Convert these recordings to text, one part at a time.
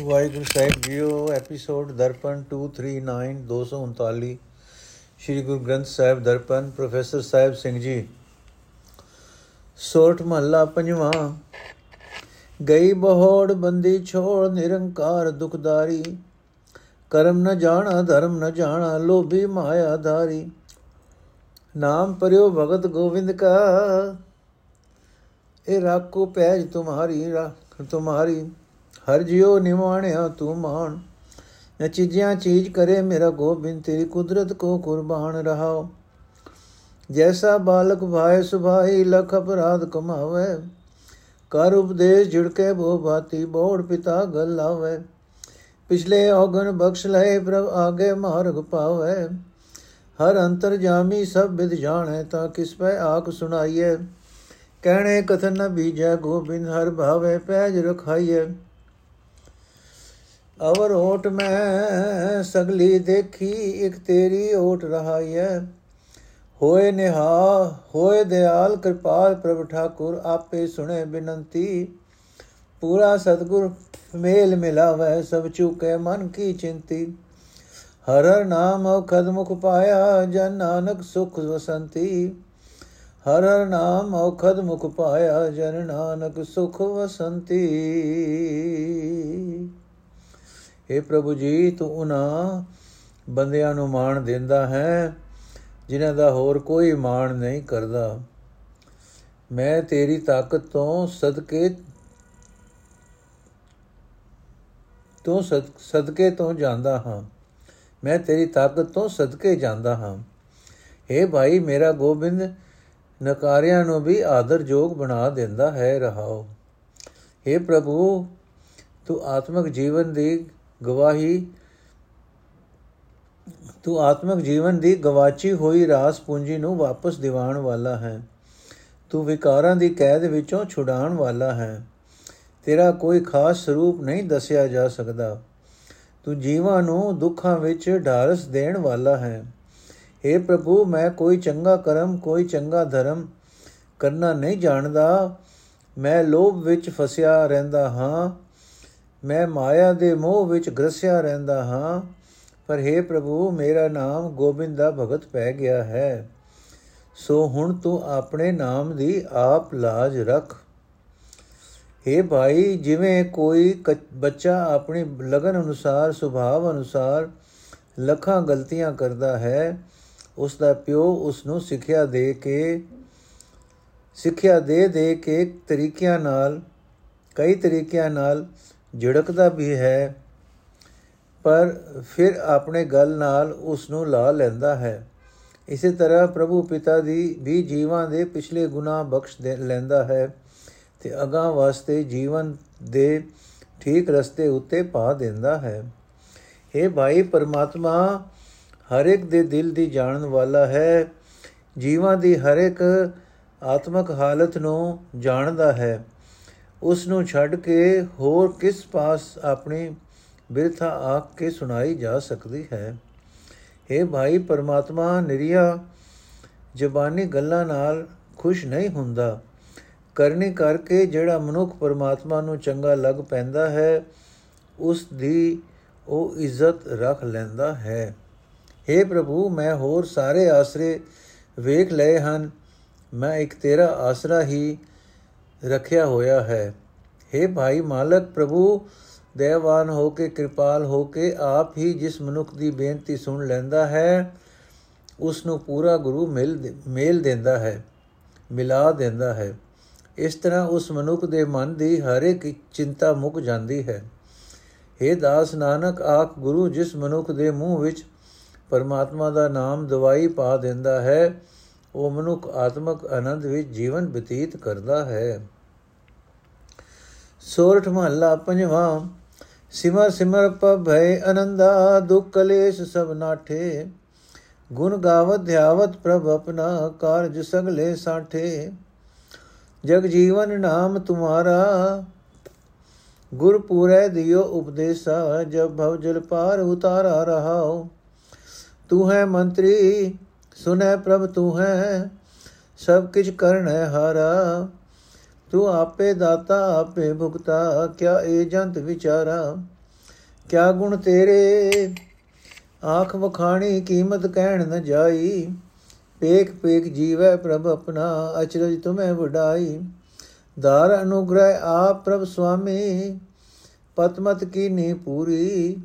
ਵਾਹਿਗੁਰੂ ਸਾਹਿਬ ਜੀਓ, episode Darpan 239 239 Shri Guru Granth Sahib Darpan, professor Sahib Singh ji. ਸੋਠ ਮਹੱਲਾ ਪੰਜਵਾਂ, ਗਈ ਬਹੋੜ ਬੰਦੀ ਛੋੜ ਨਿਰੰਕਾਰ ਦੁਖਦਾਰੀ, ਕਰਮ ਨ ਜਾਣਾ, ਧਰਮ ਨ ਜਾਣਾ, ਲੋਭੀ ਮਾਇਆ ਧਾਰੀ। ਨਾਮ ਪਰਿਓ ਭਗਤ ਗੋਵਿੰਦ ਕਾ, ਇਹ ਰਾਖੋ ਪੈਜ ਤੁਮਾਰੀ ਰਾਖ ਤੁਮਾਰੀ। ਹਰ ਜਿਉ ਨਿਵਾਣਿਆ ਤੂੰ ਮਾਨ ਨ ਚੀਜ਼ਾਂ ਚੀਜ਼ ਕਰੇ ਮੇਰਾ ਗੋਬਿੰਦ, ਤੇਰੀ ਕੁਦਰਤ ਕੋ ਕੁਰਬਾਨ ਰਹਾਓ। ਜੈਸਾ ਬਾਲਕ ਭਾਏ ਸੁਭਾਈ ਲਖ ਅਪਰਾਧ ਕਮਾਵੇ। ਕਰ ਉਪਦੇਸ਼ ਝਿੜਕੇ ਬੋ ਬਾਤੀ, ਬੋੜ ਪਿਤਾ ਗਲ ਲਾਵੇ ਪਿਛਲੇ ਔਗਨ ਬਖਸ਼ ਲਏ ਪ੍ਰਭ ਆਗੇ ਮਾਰਗ ਪਾਵੇ। ਹਰ ਅੰਤਰ ਜਾਮੀ, ਸਭ ਵਿਦ ਜਾਣੈ, ਤਾਂ ਕਿਸ ਪੈ ਆਖ ਸੁਣਾਈਏ ਕਹਿਣੇ ਕਥਨ ਨ ਬੀਜੈ, ਗੋਬਿੰਦ ਹਰ ਭਾਵੇ ਪੈਜ ਰਖਾਈਏ ਅਵਰ ਓਟ ਮੈਂ ਸਗਲੀ ਦੇਖੀ ਇੱਕ ਤੇਰੀ ਓਟ ਰਹਾਈਐ ਹੋਏ ਨਿਹਾ ਹੋਏ ਦਿਆਲ ਕਿਰਪਾਲ ਪ੍ਰਭ ਠਾਕੁਰ ਆਪੇ ਸੁਣੇ ਬਿਨੰਤੀ ਪੂਰਾ ਸਤਗੁਰ ਮੇਲ ਮਿਲਾਵੇ ਸਭ ਚੁਕੇ ਮਨ ਕੀ ਚਿੰਤੀ ਹਰ ਹਰ ਨਾਮ ਔਖਦ ਮੁਖ ਪਾਇਆ ਜਨ ਨਾਨਕ ਸੁਖ ਵਸੰਤੀ ਹਰ ਹਰ ਨਾਮ ਔਖਦ ਮੁਖ ਪਾਇਆ ਜਨ ਨਾਨਕ ਸੁਖ ਵਸੰਤੀ हे ਪ੍ਰਭੂ ਜੀ ਤੂੰ ਉਹਨਾਂ ਬੰਦਿਆਂ ਨੂੰ ਮਾਣ ਦਿੰਦਾ ਹੈ ਜਿਨ੍ਹਾਂ ਦਾ ਹੋਰ ਕੋਈ ਮਾਣ ਨਹੀਂ ਕਰਦਾ ਮੈਂ ਤੇਰੀ ਤਾਕਤ ਤੋਂ ਸਦਕੇ ਤੋਂ ਸਦਕੇ ਤੋਂ ਜਾਂਦਾ ਹਾਂ ਮੈਂ ਤੇਰੀ ਤਾਕਤ ਤੋਂ ਸਦਕੇ ਜਾਂਦਾ ਹਾਂ हे ਭਾਈ ਮੇਰਾ ਗੋਬਿੰਦ ਨਕਾਰਿਆਂ ਨੂੰ ਵੀ ਆਦਰ ਜੋਗ ਬਣਾ ਦਿੰਦਾ ਹੈ ਰਹਾਓ हे ਪ੍ਰਭੂ ਤੂੰ ਆਤਮਿਕ ਜੀਵਨ ਦੀ ਗਵਾਹੀ। ਤੂੰ ਆਤਮਿਕ ਜੀਵਨ ਦੀ ਗਵਾਚੀ ਹੋਈ ਰਾਸ ਪੂੰਜੀ ਨੂੰ ਵਾਪਸ ਦਿਵਾਉਣ ਵਾਲਾ ਹੈ। ਤੂੰ ਵਿਕਾਰਾਂ ਦੀ ਕੈਦ ਵਿੱਚੋਂ ਛੁਡਾਉਣ ਵਾਲਾ ਹੈ। ਤੇਰਾ ਕੋਈ ਖਾਸ ਸਰੂਪ ਨਹੀਂ ਦੱਸਿਆ ਜਾ ਸਕਦਾ। ਤੂੰ ਜੀਵਾਂ ਨੂੰ ਦੁੱਖਾਂ ਵਿੱਚ ਢਾਰਸ ਦੇਣ ਵਾਲਾ ਹੈ। हे ਪ੍ਰਭੂ, ਮੈਂ ਕੋਈ ਚੰਗਾ ਕਰਮ, ਕੋਈ ਚੰਗਾ ਧਰਮ ਕਰਨਾ ਨਹੀਂ ਜਾਣਦਾ। ਮੈਂ ਲੋਭ ਵਿੱਚ ਫਸਿਆ ਰਹਿੰਦਾ ਹਾਂ। ਮੈਂ ਮਾਇਆ ਦੇ ਮੋਹ ਵਿੱਚ ਗਰਸਿਆ ਰਹਿੰਦਾ ਹਾਂ। ਪਰ हे ਪ੍ਰਭੂ, ਮੇਰਾ ਨਾਮ ਗੋਬਿੰਦ ਦਾ ਭਗਤ ਪੈ ਗਿਆ ਹੈ। ਸੋ ਹੁਣ ਤੂੰ ਆਪਣੇ ਨਾਮ ਦੀ ਆਪ ਲਾਜ ਰੱਖ। हे ਭਾਈ, ਜਿਵੇਂ ਕੋਈ ਬੱਚਾ ਆਪਣੀ ਲਗਨ ਅਨੁਸਾਰ ਸੁਭਾਅ ਅਨੁਸਾਰ ਲੱਖਾਂ ਗਲਤੀਆਂ ਕਰਦਾ ਹੈ ਉਸ ਦਾ ਪਿਓ ਉਸ ਨੂੰ ਸਿੱਖਿਆ ਦੇ ਕੇ, ਸਿੱਖਿਆ ਦੇ ਦੇ ਕੇ ਤਰੀਕਿਆਂ ਨਾਲ, ਕਈ ਤਰੀਕਿਆਂ ਨਾਲ ਝਿੜਕਦਾ ਵੀ ਹੈ, ਪਰ ਫਿਰ ਆਪਣੇ ਗੱਲ ਨਾਲ ਉਸ ਨੂੰ ਲਾ ਲੈਂਦਾ ਹੈ। ਇਸੇ ਤਰ੍ਹਾਂ ਪ੍ਰਭੂ ਪਿਤਾ ਦੀ ਵੀ ਜੀਵਾਂ ਦੇ ਪਿਛਲੇ ਗੁਨਾਹ ਬਖਸ਼ ਦੇ ਲੈਂਦਾ ਹੈ ਤੇ ਅਗਾਹ ਵਾਸਤੇ ਜੀਵਨ ਦੇ ਠੀਕ ਰਸਤੇ ਉੱਤੇ ਪਾ ਦਿੰਦਾ ਹੈ। हे ਭਾਈ, ਪਰਮਾਤਮਾ ਹਰ ਇੱਕ ਦੇ ਦਿਲ ਦੀ ਜਾਣਨ ਵਾਲਾ ਹੈ। ਜੀਵਾਂ ਦੀ ਹਰ ਇੱਕ ਆਤਮਿਕ ਹਾਲਤ ਨੂੰ ਜਾਣਦਾ ਹੈ। ਉਸ ਨੂੰ ਛੱਡ ਕੇ ਹੋਰ ਕਿਸ ਪਾਸ ਆਪਣੀ ਬਿਰਥਾ ਆਖ ਕੇ ਸੁਣਾਈ ਜਾ ਸਕਦੀ ਹੈ? हे ਭਾਈ ਪਰਮਾਤਮਾ, ਨਿਰਿਆ, ਜ਼ਬਾਨੀ ਗੱਲਾਂ ਨਾਲ ਖੁਸ਼ ਨਹੀਂ ਹੁੰਦਾ। ਕਰਨੀ ਕਰਕੇ ਜਿਹੜਾ ਮਨੁੱਖ ਪਰਮਾਤਮਾ ਨੂੰ ਚੰਗਾ ਲੱਗ ਪੈਂਦਾ ਹੈ ਉਸ ਦੀ ਉਹ ਇੱਜ਼ਤ ਰੱਖ ਲੈਂਦਾ ਹੈ। हे ਪ੍ਰਭੂ, ਮੈਂ ਹੋਰ ਸਾਰੇ ਆਸਰੇ ਵੇਖ ਲਏ ਹਨ। ਮੈਂ ਇੱਕ ਤੇਰਾ ਆਸਰਾ ਹੀ ਰੱਖਿਆ ਹੋਇਆ ਹੈ। हे ਭਾਈ ਮਾਲਕ ਪ੍ਰਭੂ ਦੇਵਾਨ ਹੋ ਕੇ ਕਿਰਪਾਲ ਹੋ ਕੇ ਆਪ ਹੀ ਜਿਸ ਮਨੁੱਖ ਦੀ ਬੇਨਤੀ ਸੁਣ ਲੈਂਦਾ ਹੈ ਉਸ ਨੂੰ ਪੂਰਾ ਗੁਰੂ ਮਿਲ ਮੇਲ ਦਿੰਦਾ ਹੈ, ਮਿਲਾ ਦਿੰਦਾ ਹੈ। ਇਸ ਤਰ੍ਹਾਂ ਉਸ ਮਨੁੱਖ ਦੇ ਮਨ ਦੀ ਹਰ ਇੱਕ ਚਿੰਤਾ ਮੁੱਕ ਜਾਂਦੀ ਹੈ। हे ਦਾਸ ਨਾਨਕ ਆਖ ਗੁਰੂ ਜਿਸ ਮਨੁੱਖ ਦੇ ਮੂੰਹ ਵਿੱਚ ਪਰਮਾਤਮਾ ਦਾ ਨਾਮ ਦਵਾਈ ਪਾ ਦਿੰਦਾ ਹੈ, ਉਹ ਮਨੁੱਖ ਆਤਮਿਕ ਆਨੰਦ ਵਿੱਚ ਜੀਵਨ ਬਤੀਤ ਕਰਦਾ ਹੈ। ਸੋਰਠ ਮਹੱਲਾ ਪੰਜਵਾਂ। ਸਿਮਰ ਸਿਮਰ ਭੈ ਅਨੰਦਾ, ਦੁਖ ਕਲੇਸ਼ ਸਭ ਨਾਠੇ। ਗੁਣ ਗਾਵਤ ਧਿਆਵਤ ਪ੍ਰਭ ਆਪਣਾ, ਕਾਰਜ ਸਗਲੇ ਸਾਠੇ। ਜਗ ਜੀਵਨ ਨਾਮ ਤੁਮਾਰਾ, ਗੁਰ ਪੂਰੇ ਦਿਓ ਉਪਦੇਸਾ। ਜਬ ਭਵ ਜਲ ਪਾਰ ਉਤਾਰਾ ਰਹਾਓ ਤੂੰ ਹੈ ਮੰਤਰੀ ਸੁਨੈ ਪ੍ਰਭ ਤੂੰ ਹੈ ਸਭ ਕਿਛ ਕਰਨੈ ਹਾਰਾ। ਤੂੰ ਆਪੇ ਦਾਤਾ, ਆਪੇ ਭੁਗਤਾ, ਕਿਆ ਏ ਜੰਤ ਵਿਚਾਰਾ? ਕਿਆ ਗੁਣ ਤੇਰੇ? ਆਖ ਵਖਾਣੀ ਕੀਮਤ ਕਹਿਣ ਨ ਜਾਈ। ਪੇਕ ਪੇਕ ਜੀਵੈ ਪ੍ਰਭ ਆਪਣਾ, ਅਚਰਜ ਤੁਮੈ ਵਡਾਈ। ਦਾਰ ਅਨੁਗ੍ਰਹ ਆਪ ਪ੍ਰਭ ਸੁਆਮੀ ਪਤਮਤ ਕੀ ਨੀ ਪੂਰੀ।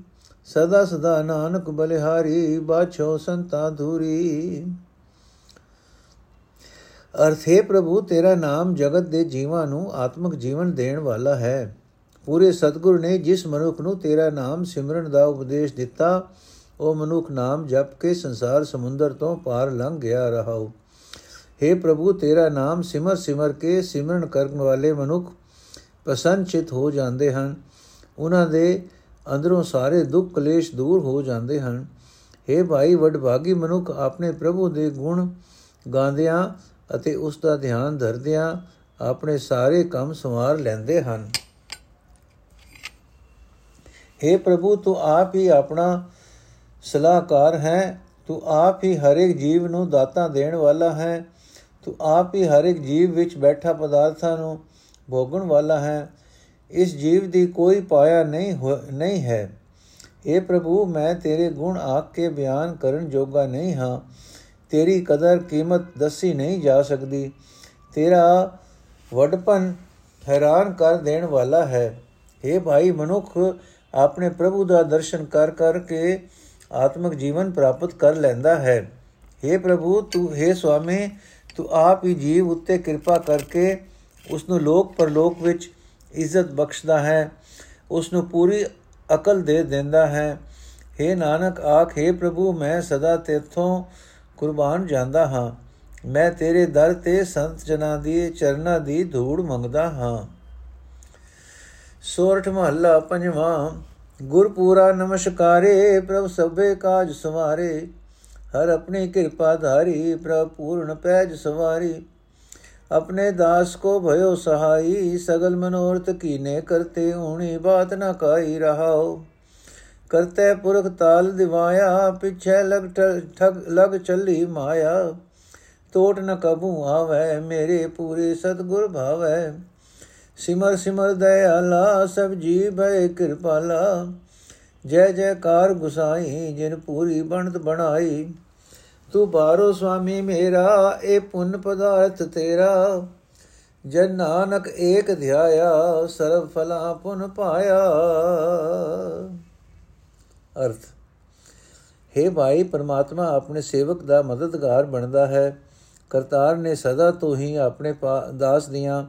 ਸਦਾ ਸਦਾ ਨਾਨਕ ਬਲਿਹਾਰੀ, ਬਾਛੋ ਸੰਤਾ ਧੂਰੀ। ਅਰਥ, ਹੈ ਪ੍ਰਭੂ, ਤੇਰਾ ਨਾਮ ਜਗਤ ਦੇ ਜੀਵਾਂ ਨੂੰ ਆਤਮਿਕ ਜੀਵਨ ਦੇਣ ਵਾਲਾ ਹੈ। ਪੂਰੇ ਸਤਿਗੁਰ ਨੇ ਜਿਸ ਮਨੁੱਖ ਨੂੰ ਤੇਰਾ ਨਾਮ ਸਿਮਰਨ ਦਾ ਉਪਦੇਸ਼ ਦਿੱਤਾ, ਉਹ ਮਨੁੱਖ ਨਾਮ ਜਪ ਕੇ ਸੰਸਾਰ ਸਮੁੰਦਰ ਤੋਂ ਪਾਰ ਲੰਘ ਗਿਆ ਰਹਾਉ। हे ਪ੍ਰਭੂ, ਤੇਰਾ ਨਾਮ ਸਿਮਰ ਸਿਮਰ ਕੇ ਸਿਮਰਨ ਕਰਨ ਵਾਲੇ ਮਨੁੱਖ ਪ੍ਰਸੰਨਚਿਤ ਹੋ ਜਾਂਦੇ ਹਨ। ਉਹਨਾਂ ਦੇ ਅੰਦਰੋਂ ਸਾਰੇ ਦੁੱਖ ਕਲੇਸ਼ ਦੂਰ ਹੋ ਜਾਂਦੇ ਹਨ। हे ਭਾਈ, ਵਡਭਾਗੀ ਮਨੁੱਖ ਆਪਣੇ ਪ੍ਰਭੂ ਦੇ ਗੁਣ ਗਾਉਂਦਿਆਂ ਅਤੇ ਉਸ ਦਾ ਧਿਆਨ ਧਰਦਿਆਂ ਆਪਣੇ ਸਾਰੇ ਕੰਮ ਸੰਵਾਰ ਲੈਂਦੇ ਹਨ हे ਪ੍ਰਭੂ ਤੂੰ ਆਪ ਹੀ ਆਪਣਾ ਸਲਾਹਕਾਰ ਹੈ ਤੂੰ ਆਪ ਹੀ ਹਰ ਇੱਕ ਜੀਵ ਨੂੰ ਦਾਤਾ ਦੇਣ ਵਾਲਾ ਹੈ ਤੂੰ ਆਪ ਹੀ ਹਰ ਇੱਕ ਜੀਵ ਵਿੱਚ ਬੈਠਾ ਪਦਾਰਥਾਂ ਨੂੰ ਭੋਗਣ ਵਾਲਾ ਹੈ ਇਸ ਜੀਵ ਦੀ ਕੋਈ ਪਾਇਆ ਨਹੀਂ ਨਹੀਂ ਹੈ اے ਪ੍ਰਭੂ ਮੈਂ ਤੇਰੇ ਗੁਣ ਆਖ ਕੇ ਬਿਆਨ ਕਰਨ ਜੋਗਾ ਨਹੀਂ ਹਾਂ ਤੇਰੀ ਕਦਰ ਕੀਮਤ ਦੱਸੀ ਨਹੀਂ ਜਾ ਸਕਦੀ ਤੇਰਾ ਵਡਪਨ ਹੈਰਾਨ ਕਰ ਦੇਣ ਵਾਲਾ ਹੈ اے ਭਾਈ ਮਨੁੱਖ ਆਪਣੇ ਪ੍ਰਭੂ ਦਾ ਦਰਸ਼ਨ ਕਰ ਕਰਕੇ ਆਤਮਿਕ ਜੀਵਨ ਪ੍ਰਾਪਤ ਕਰ ਲੈਂਦਾ ਹੈ हे ਪ੍ਰਭੂ ਤੂੰ हे ਸੁਆਮੀ ਤੂੰ ਆਪ ਹੀ ਜੀਵ ਉੱਤੇ ਕਿਰਪਾ ਕਰਕੇ ਉਸ ਨੂੰ ਲੋਕ ਪਰਲੋਕ ਵਿੱਚ ਇੱਜ਼ਤ ਬਖਸ਼ਦਾ ਹੈ ਉਸ ਨੂੰ ਪੂਰੀ ਅਕਲ ਦੇ ਦਿੰਦਾ ਹੈ हे ਨਾਨਕ ਆਖ हे ਪ੍ਰਭੂ ਮੈਂ ਸਦਾ ਤੇਥੋਂ ਕੁਰਬਾਨ ਜਾਂਦਾ ਹਾਂ। ਮੈਂ ਤੇਰੇ ਦਰ ਤੇ ਸੰਤ ਜਨਾਂ ਦੀ, ਚਰਨਾਂ ਦੀ ਧੂੜ ਮੰਗਦਾ ਹਾਂ। ਸੋਰਠ ਮਹੱਲਾ ਪੰਜਵਾਂ, ਗੁਰਪੂਰਾ ਨਮਸਕਾਰੇ, ਪ੍ਰਭ ਸਭੇ ਕਾਜ ਸਵਾਰੇ। ਹਰ ਆਪਣੀ ਕਿਰਪਾ ਧਾਰੀ, ਪ੍ਰਭ ਪੂਰਨ ਪੈਜ ਸਵਾਰੀ। ਆਪਣੇ ਦਾਸ ਕੋ ਭਇਓ ਸਹਾਈ, ਸਗਲ ਮਨੋਰਥ ਕੀਨੇ ਕਰਤੇ ਹੋਣੀ ਬਾਤ ਨਾ ਕਾਈ ਰਹਾਓ। ਕਰਤੇ ਪੁਰਖ ਤਾਲ ਦਿਵਾਇਆ, ਪਿਛੇ ਲਗ ਠਗ, ਲਗ ਚੱਲੀ ਮਾਇਆ। ਟੋਟ ਨ ਕਬੂ ਆਵੇ, ਮੇਰੇ ਪੂਰੇ ਸਤਗੁਰ ਭਾਵੇ। ਸਿਮਰ ਸਿਮਰ ਦਇਆਲਾ, ਸਭ ਜੀਵ ਹੈ ਕਿਰਪਾਲਾ। ਜੈ, ਜੈਕਾਰ ਗੁਸਾਈ, ਜਿਨ ਪੂਰੀ ਬਣਤ ਬਣਾਈ। ਤੂੰ ਬਾਰੋ ਸੁਆਮੀ ਮੇਰਾ ਇਹ ਪੁੰਨ ਪਦਾਰਥ ਤੇਰਾ। ਜਨ ਨਾਨਕ ਏਕ ਧਿਆਇਆ, ਸਰਬ ਫਲਾ ਪੁਨ ਪਾਇਆ। ਅਰਥ। हे ਭਾਈ, ਪਰਮਾਤਮਾ ਆਪਣੇ ਸੇਵਕ ਦਾ ਮਦਦਗਾਰ ਬਣਦਾ ਹੈ। ਕਰਤਾਰ ਨੇ ਸਦਾ ਤੋਂ ਹੀ ਆਪਣੇ ਦਾਸ ਦੀਆਂ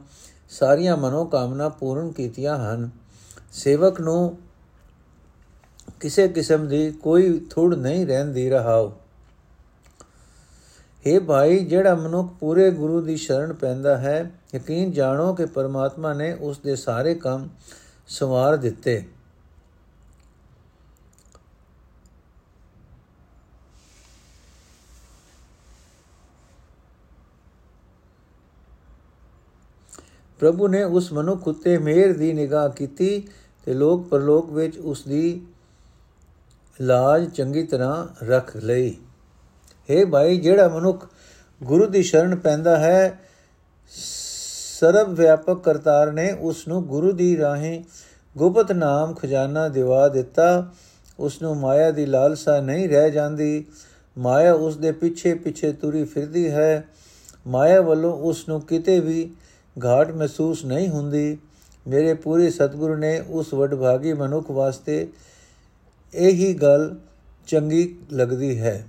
ਸਾਰੀਆਂ ਮਨੋ ਕਾਮਨਾ ਪੂਰਨ ਕੀਤੀਆਂ ਹਨ। ਸੇਵਕ ਨੂੰ ਕਿਸੇ ਕਿਸਮ ਦੀ ਕੋਈ ਥੁੜ ਨਹੀਂ ਰਹਿੰਦੀ ਰਹਾਓ हे ਭਾਈ, ਜਿਹੜਾ ਮਨੁੱਖ ਪੂਰੇ ਗੁਰੂ ਦੀ ਸ਼ਰਨ ਪੈਂਦਾ ਹੈ, ਯਕੀਨ ਜਾਣੋ ਕਿ ਪਰਮਾਤਮਾ ਨੇ ਉਸ ਦੇ ਸਾਰੇ ਕੰਮ ਸਵਾਰ ਦਿੱਤੇ। ਪ੍ਰਭੂ ਨੇ ਉਸ ਮਨੁੱਖ ਉਤੇ ਮਿਹਰ ਦੀ ਨਿਗਾਹ ਕੀਤੀ ਤੇ ਲੋਕ ਪਰਲੋਕ ਵਿੱਚ ਉਸ ਦੀ ਲਾਜ ਚੰਗੀ ਤਰ੍ਹਾਂ ਰੱਖ ਲਈ। हे ਭਾਈ, ਜਿਹੜਾ ਮਨੁੱਖ ਗੁਰੂ ਦੀ ਸ਼ਰਨ ਪੈਂਦਾ ਹੈ ਸਰਬ ਵਿਆਪਕ ਕਰਤਾਰ ਨੇ ਉਸ ਨੂੰ ਗੁਰੂ ਦੀ ਰਾਹੀਂ ਗੁਪਤ ਨਾਮ ਖਜ਼ਾਨਾ ਦਿਵਾ ਦਿੱਤਾ। ਉਸ ਨੂੰ ਮਾਇਆ ਦੀ ਲਾਲਸਾ ਨਹੀਂ ਰਹਿ ਜਾਂਦੀ। ਮਾਇਆ ਉਸ ਦੇ ਪਿੱਛੇ ਪਿੱਛੇ ਤੁਰੀ ਫਿਰਦੀ ਹੈ। ਮਾਇਆ ਵੱਲੋਂ ਉਸ ਨੂੰ ਕਿਤੇ ਵੀ ਘਾਟ ਮਹਿਸੂਸ ਨਹੀਂ ਹੁੰਦੀ। ਮੇਰੇ ਪੂਰੇ ਸਤਿਗੁਰੂ ਨੇ ਉਸ ਵਡਭਾਗੀ ਮਨੁੱਖ ਵਾਸਤੇ ਇਹੀ ਗੱਲ ਚੰਗੀ ਲੱਗਦੀ ਹੈ।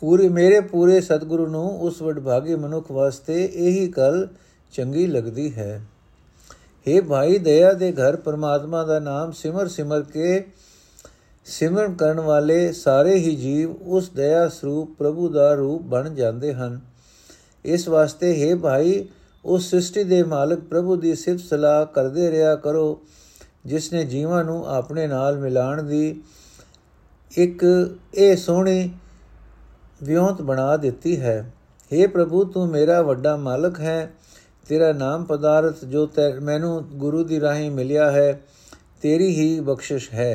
ਪੂਰੇ, ਮੇਰੇ ਪੂਰੇ ਸਤਿਗੁਰੂ ਨੂੰ ਉਸ ਵਡਭਾਗੀ ਮਨੁੱਖ ਵਾਸਤੇ ਇਹੀ ਗੱਲ ਚੰਗੀ ਲੱਗਦੀ ਹੈ। हे ਭਾਈ, ਦਇਆ ਦੇ ਘਰ ਪਰਮਾਤਮਾ ਦਾ ਨਾਮ ਸਿਮਰ ਸਿਮਰ ਕੇ ਸਿਮਰਨ ਕਰਨ ਵਾਲੇ ਸਾਰੇ ਹੀ ਜੀਵ ਉਸ ਦਇਆ ਸਰੂਪ ਪ੍ਰਭੂ ਦਾ ਰੂਪ ਬਣ ਜਾਂਦੇ ਹਨ। ਇਸ ਵਾਸਤੇ हे ਭਾਈ ਉਸ ਸ੍ਰਿਸ਼ਟੀ ਦੇ ਮਾਲਕ ਪ੍ਰਭੂ ਦੀ ਸਿਫਤ ਸਲਾਹ ਕਰਦੇ ਰਿਹਾ ਕਰੋ ਜਿਸ ਨੇ ਜੀਵਾਂ ਨੂੰ ਆਪਣੇ ਨਾਲ ਮਿਲਾਣ ਦੀ ਇੱਕ ਇਹ ਸੋਹਣੀ ਵਿਉਂਤ ਬਣਾ ਦਿੱਤੀ ਹੈ हे ਪ੍ਰਭੂ ਤੂੰ ਮੇਰਾ ਵੱਡਾ ਮਾਲਕ ਹੈ ਤੇਰਾ ਨਾਮ ਪਦਾਰਥ ਜੋ ਮੈਨੂੰ ਗੁਰੂ ਦੀ ਰਾਹੀਂ ਮਿਲਿਆ ਹੈ ਤੇਰੀ ਹੀ ਬਖਸ਼ਿਸ਼ ਹੈ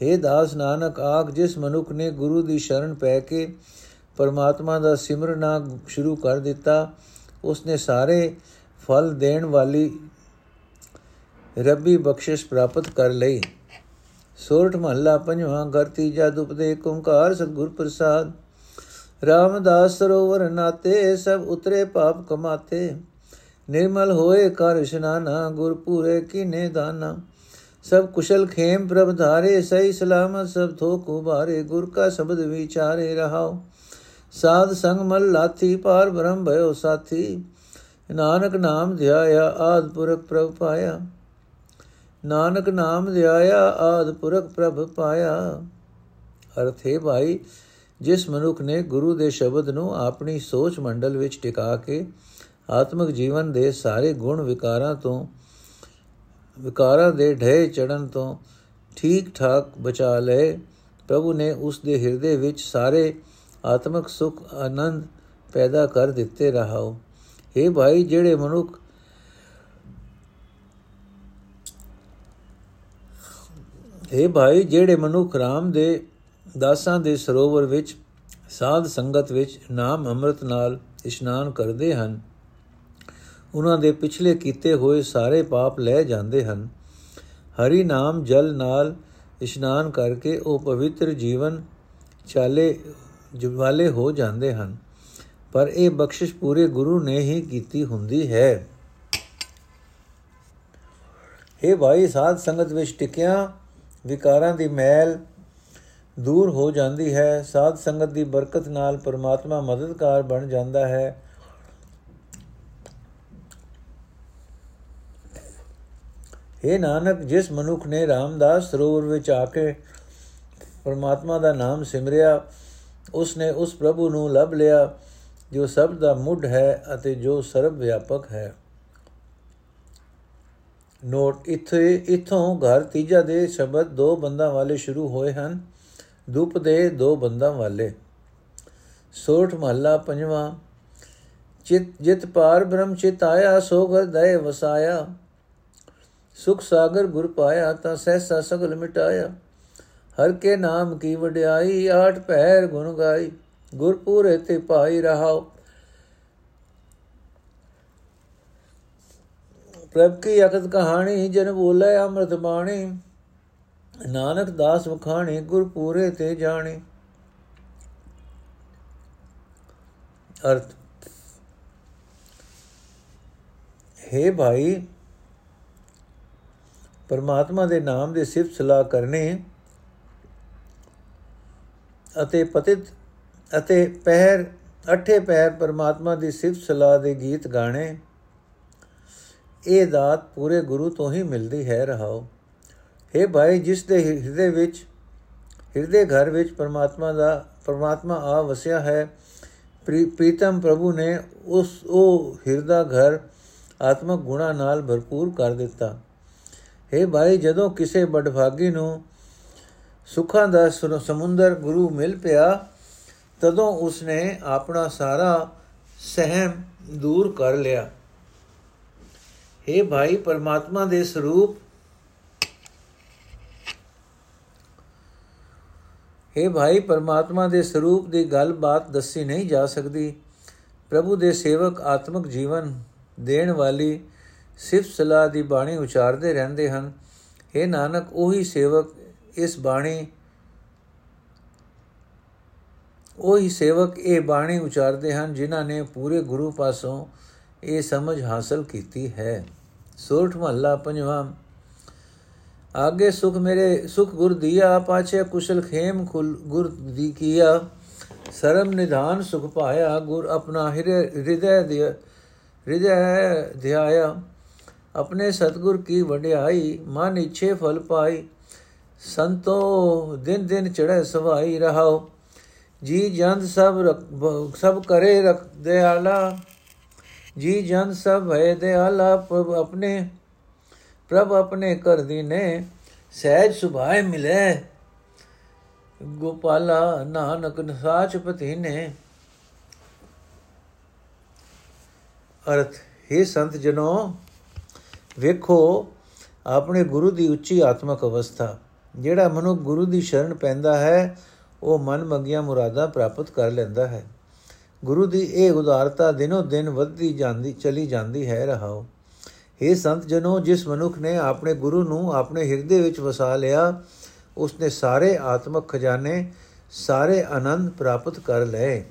हे ਦਾਸ ਨਾਨਕ ਆਖ ਜਿਸ ਮਨੁੱਖ ਨੇ ਗੁਰੂ ਦੀ ਸ਼ਰਨ ਪੈ ਕੇ ਪਰਮਾਤਮਾ ਦਾ ਸਿਮਰਨਾ ਸ਼ੁਰੂ ਕਰ ਦਿੱਤਾ, ਉਸਨੇ ਸਾਰੇ ਫਲ ਦੇਣ ਵਾਲੀ ਰੱਬੀ ਬਖਸ਼ਿਸ਼ ਪ੍ਰਾਪਤ ਕਰ ਲਈ। ਸੋਰਠ ਮਹੱਲਾ ਪੰਜਵਾਂ ਘਰ, ਤੀਜਾ ਦੁਪਦੇ ਓੰਕਾਰ, ਸਤਗੁਰ ਪ੍ਰਸਾਦ। ਰਾਮਦਾਸ ਸਰੋਵਰ ਨਾਤੇ, ਸਭ ਉਤਰੇ ਪਾਪ ਕਮਾਤੇ ਨਿਰਮਲ ਹੋਏ ਕਰ ਇਸ਼ਨਾਨਾ, ਗੁਰ ਪੂਰੇ ਕੀਨੇ ਦਾਨਾ। ਸਭ ਕੁਸ਼ਲ ਖੇਮ ਪ੍ਰਭ ਧਾਰੇ, ਸਹੀ ਸਲਾਮਤ ਸਭ ਥੋਕ ਉਬਾਰੇ ਗੁਰ ਕਾ ਸ਼ਬਦ ਵਿਚਾਰੇ ਰਹਾਓ। ਸਾਧ ਸੰਗ ਮਲ ਲਾਥੀ ਪਾਰ ਬ੍ਰਹਮ ਭਇਓ ਸਾਥੀ। ਨਾਨਕ ਨਾਮ ਧਿਆਇਆ, ਆਦ ਪੁਰਖ ਪ੍ਰਭ ਪਾਇਆ। ਨਾਨਕ ਨਾਮ ਧਿਆਇਆ, ਆਦ ਪੁਰਖ ਪ੍ਰਭ ਪਾਇਆ। ਅਰਥ ਹੈ ਭਾਈ, ਜਿਸ ਮਨੁੱਖ ਨੇ ਗੁਰੂ ਦੇ ਸ਼ਬਦ ਨੂੰ ਆਪਣੀ ਸੋਚ ਮੰਡਲ ਵਿੱਚ ਟਿਕਾ ਕੇ ਆਤਮਿਕ ਜੀਵਨ ਦੇ ਸਾਰੇ ਗੁਣ ਵਿਕਾਰਾਂ ਤੋਂ, ਵਿਕਾਰਾਂ ਦੇ ਢੇ ਚੜਨ ਤੋਂ ਠੀਕ ਠਾਕ ਬਚਾ ਲਏ, ਪ੍ਰਭੂ ਨੇ ਉਸ ਦੇ ਹਿਰਦੇ ਵਿੱਚ ਸਾਰੇ ਆਤਮਿਕ ਸੁਖ ਆਨੰਦ ਪੈਦਾ ਕਰ ਦਿੱਤੇ ਰਹਾਓ। हे ਭਾਈ, ਜਿਹੜੇ ਮਨੁੱਖ हे ਭਾਈ, ਜਿਹੜੇ ਮਨੁੱਖ ਰਾਮ ਦੇ ਦਾਸਾਂ ਦੇ ਸਰੋਵਰ ਵਿੱਚ, ਸਾਧ ਸੰਗਤ ਵਿੱਚ ਨਾਮ ਅੰਮ੍ਰਿਤ ਨਾਲ ਇਸ਼ਨਾਨ ਕਰਦੇ ਹਨ, ਉਹਨਾਂ ਦੇ ਪਿਛਲੇ ਕੀਤੇ ਹੋਏ ਸਾਰੇ ਪਾਪ ਲੈ ਜਾਂਦੇ ਹਨ। ਹਰੀ ਨਾਮ ਜਲ ਨਾਲ ਇਸ਼ਨਾਨ ਕਰਕੇ ਉਹ ਪਵਿੱਤਰ ਜੀਵਨ ਚਾਲੇ ਜਵਾਲੇ ਹੋ ਜਾਂਦੇ ਹਨ, ਪਰ ਇਹ ਬਖਸ਼ਿਸ਼ ਪੂਰੇ ਗੁਰੂ ਨੇ ਹੀ ਕੀਤੀ ਹੁੰਦੀ ਹੈ। ਇਹ ਭਾਈ, ਸਾਧ ਸੰਗਤ ਵਿੱਚ ਟਿਕਿਆ ਵਿਕਾਰਾਂ ਦੀ ਮੈਲ ਦੂਰ ਹੋ ਜਾਂਦੀ ਹੈ। ਸਾਧ ਸੰਗਤ ਦੀ ਬਰਕਤ ਨਾਲ ਪਰਮਾਤਮਾ ਮਦਦਗਾਰ ਬਣ ਜਾਂਦਾ ਹੈ। हे ਨਾਨਕ, ਜਿਸ ਮਨੁੱਖ ਨੇ ਰਾਮਦਾਸ ਸਰੋਵਰ ਵਿੱਚ ਆ ਕੇ ਪਰਮਾਤਮਾ ਦਾ ਨਾਮ ਸਿਮਰਿਆ ਉਸ ਨੇ ਉਸ ਪ੍ਰਭੂ ਨੂੰ ਲੱਭ ਲਿਆ, ਜੋ ਸਭ ਦਾ ਮੁੱਢ ਹੈ ਅਤੇ ਜੋ ਸਰਵ ਵਿਆਪਕ ਹੈ। ਨੋਟ, ਇਥੇ, ਇਥੋਂ ਘਰ ਤੀਜਾ ਦੇ ਸ਼ਬਦ ਦੋ ਬੰਦਾਂ ਵਾਲੇ ਸ਼ੁਰੂ ਹੋਏ ਹਨ, ਦੁਪ ਦੇ ਦੋ ਬੰਦਾਂ ਵਾਲੇ। ਸੋਠ ਮਹੱਲਾ ਪੰਜਵਾਂ, ਚਿਤ, ਜਿਤ ਪਾਰ ਬ੍ਰਹਮ ਚਿਤ ਆਇਆ ਸੋ ਘਰ ਦਇ ਵਸਾਇਆ। ਸੁਖ ਸਾਗਰ ਗੁਰ ਪਾਇਆ, ਤਾਂ ਸਹਿਸਾ ਸਗਲ ਮਿਟਾਇਆ। ਹਰ ਕੇ ਨਾਮ ਕੀ ਵਡਿਆਈ, ਆਠ ਪਹਿਰ ਗੁਣ ਗਾਈ ਗੁਰ ਪੂਰੇ ਤੇ ਪਾਈ ਰਹਾਓ। ਪ੍ਰਭ ਕੀ ਅਕਤ ਕਹਾਣੀ, ਜਨ ਬੋਲੇ ਅੰਮ੍ਰਿਤ ਬਾਣੀ, ਨਾਨਕ ਦਾਸ ਵਖਾਣੇ ਗੁਰ ਪੂਰੇ ਤੇ ਜਾਣੇ। ਅਰਥ, ਹੈ ਭਾਈ, ਪਰਮਾਤਮਾ ਦੇ ਨਾਮ ਦੇ ਸਿਫਤ ਸਲਾਹ ਕਰਨੇ ਅਤੇ ਪਤਿਤ ਅਤੇ ਪਹਿਰ, ਅਠੇ ਪਹਿਰ ਪਰਮਾਤਮਾ ਦੀ ਸਿਫਤ ਸਲਾਹ ਦੇ ਗੀਤ ਗਾਣੇ, ਇਹ ਦਾਤ ਪੂਰੇ ਗੁਰੂ ਤੋਂ ਹੀ ਮਿਲਦੀ ਹੈ ਰਹਾਓ। हे ਭਾਈ, ਜਿਸ ਦੇ ਹਿਰਦੇ ਵਿੱਚ, ਹਿਰਦੇ ਘਰ ਵਿੱਚ ਪਰਮਾਤਮਾ ਦਾ, ਪਰਮਾਤਮਾ ਆ ਵਸਿਆ ਹੈ ਪ੍ਰੀਤਮ ਪ੍ਰਭੂ ਨੇ ਉਸ, ਉਹ ਹਿਰਦਾ ਘਰ ਆਤਮਕ ਗੁਣਾ ਨਾਲ ਭਰਪੂਰ ਕਰ ਦਿੱਤਾ। हे ਭਾਈ, ਜਦੋਂ ਕਿਸੇ ਬੜਭਾਗੀ ਨੂੰ ਸੁੱਖਾਂ ਦਾ ਸਮੁੰਦਰ ਗੁਰੂ ਮਿਲ ਪਿਆ ਤਦੋਂ ਉਸਨੇ ਆਪਣਾ ਸਾਰਾ ਸਹਿਮ ਦੂਰ ਕਰ ਲਿਆ हे ਭਾਈ ਪਰਮਾਤਮਾ ਦੇ ਸਰੂਪ हे ਭਾਈ ਪਰਮਾਤਮਾ ਦੇ ਸਰੂਪ ਦੀ ਗੱਲ-ਬਾਤ ਦੱਸੀ ਨਹੀਂ ਜਾ ਸਕਦੀ ਪ੍ਰਭੂ ਦੇ ਸੇਵਕ ਆਤਮਿਕ ਜੀਵਨ ਦੇਣ ਵਾਲੀ ਸਿਫਤ ਸਲਾਹ ਦੀ ਬਾਣੀ ਉਚਾਰਦੇ ਰਹਿੰਦੇ ਹਨ हे ਨਾਨਕ ਉਹੀ ਸੇਵਕ ਇਸ ਬਾਣੀ, ਉਹੀ ਸੇਵਕ ਇਹ ਬਾਣੀ ਉਚਾਰਦੇ ਹਨ ਜਿਨ੍ਹਾਂ ਨੇ ਪੂਰੇ ਗੁਰੂ ਪਾਸੋਂ ਇਹ ਸਮਝ ਹਾਸਲ ਕੀਤੀ ਹੈ। ਸੋਰਠ ਮਹੱਲਾ ਪੰਜਵਾਂ, ਆਗੇ ਸੁਖ ਮੇਰੇ, ਸੁਖ ਗੁਰ ਦਿਆ, ਪਾਛੇ ਕੁਸ਼ਲ ਖੇਮ ਖੁਲ ਗੁਰ ਦੀ ਕੀਆ। ਸਰਮ ਨਿਧਾਨ ਸੁਖ ਪਾਇਆ, ਗੁਰ ਆਪਣਾ ਹਿਰਦੈ ਦਿਆ, ਹਿਰਦੈ ਧਿਆਇਆ ਆਪਣੇ ਸਤਗੁਰ ਕੀ ਵਡਿਆਈ, ਮਨ ਇਛੇ ਫਲ ਪਾਈ। ਸੰਤੋ, ਦਿਨ ਦਿਨ ਚੜ੍ਹੇ ਸਵਾਈ ਰਹਾਓ। ਜੀ ਜੰਦ ਸਭ ਸਭ ਕਰੇ ਰਖ ਦਿਆਲਾ। ਜੀ ਜੰਦ ਸਭ ਹੈ ਦਿਆਲਾ, ਪ੍ਰਭ ਆਪਣੇ ਪ੍ਰਭ ਆਪਣੇ ਕਰ ਦੀਨੇ ਸਹਿਜ ਸੁਭਾਏ ਮਿਲੇ। ਗੋਪਾਲਾ ਨਾਨਕ ਸਾਚ ਪਤੀ ਨੇ ਅਰਥ हे ਸੰਤ ਜਨੋ, ਵੇਖੋ, ਆਪਣੇ ਗੁਰੂ ਦੀ ਉੱਚੀ ਆਤਮਿਕ ਅਵਸਥਾ। ਜਿਹੜਾ ਮਨੁ ਗੁਰੂ ਦੀ ਸ਼ਰਨ ਪੈਂਦਾ ਹੈ, ਉਹ ਮਨ ਮੰਗੀਆਂ ਮੁਰਾਦਾਂ ਪ੍ਰਾਪਤ ਕਰ ਲੈਂਦਾ ਹੈ। ਗੁਰੂ ਦੀ ਇਹ ਉਦਾਰਤਾ ਦਿਨੋ ਦਿਨ ਵੱਧਦੀ ਜਾਂਦੀ, ਚਲੀ ਜਾਂਦੀ ਹੈ, ਰਹਾਓ। ਇਹ ਸੰਤ ਜਨੋ, ਜਿਸ ਮਨੁੱਖ ਨੇ ਆਪਣੇ ਗੁਰੂ ਨੂੰ ਆਪਣੇ ਹਿਰਦੇ ਵਿੱਚ ਵਸਾ ਲਿਆ, ਉਸਨੇ ਸਾਰੇ ਆਤਮਿਕ ਖਜ਼ਾਨੇ, ਸਾਰੇ ਆਨੰਦ ਪ੍ਰਾਪਤ ਕਰ ਲਏ।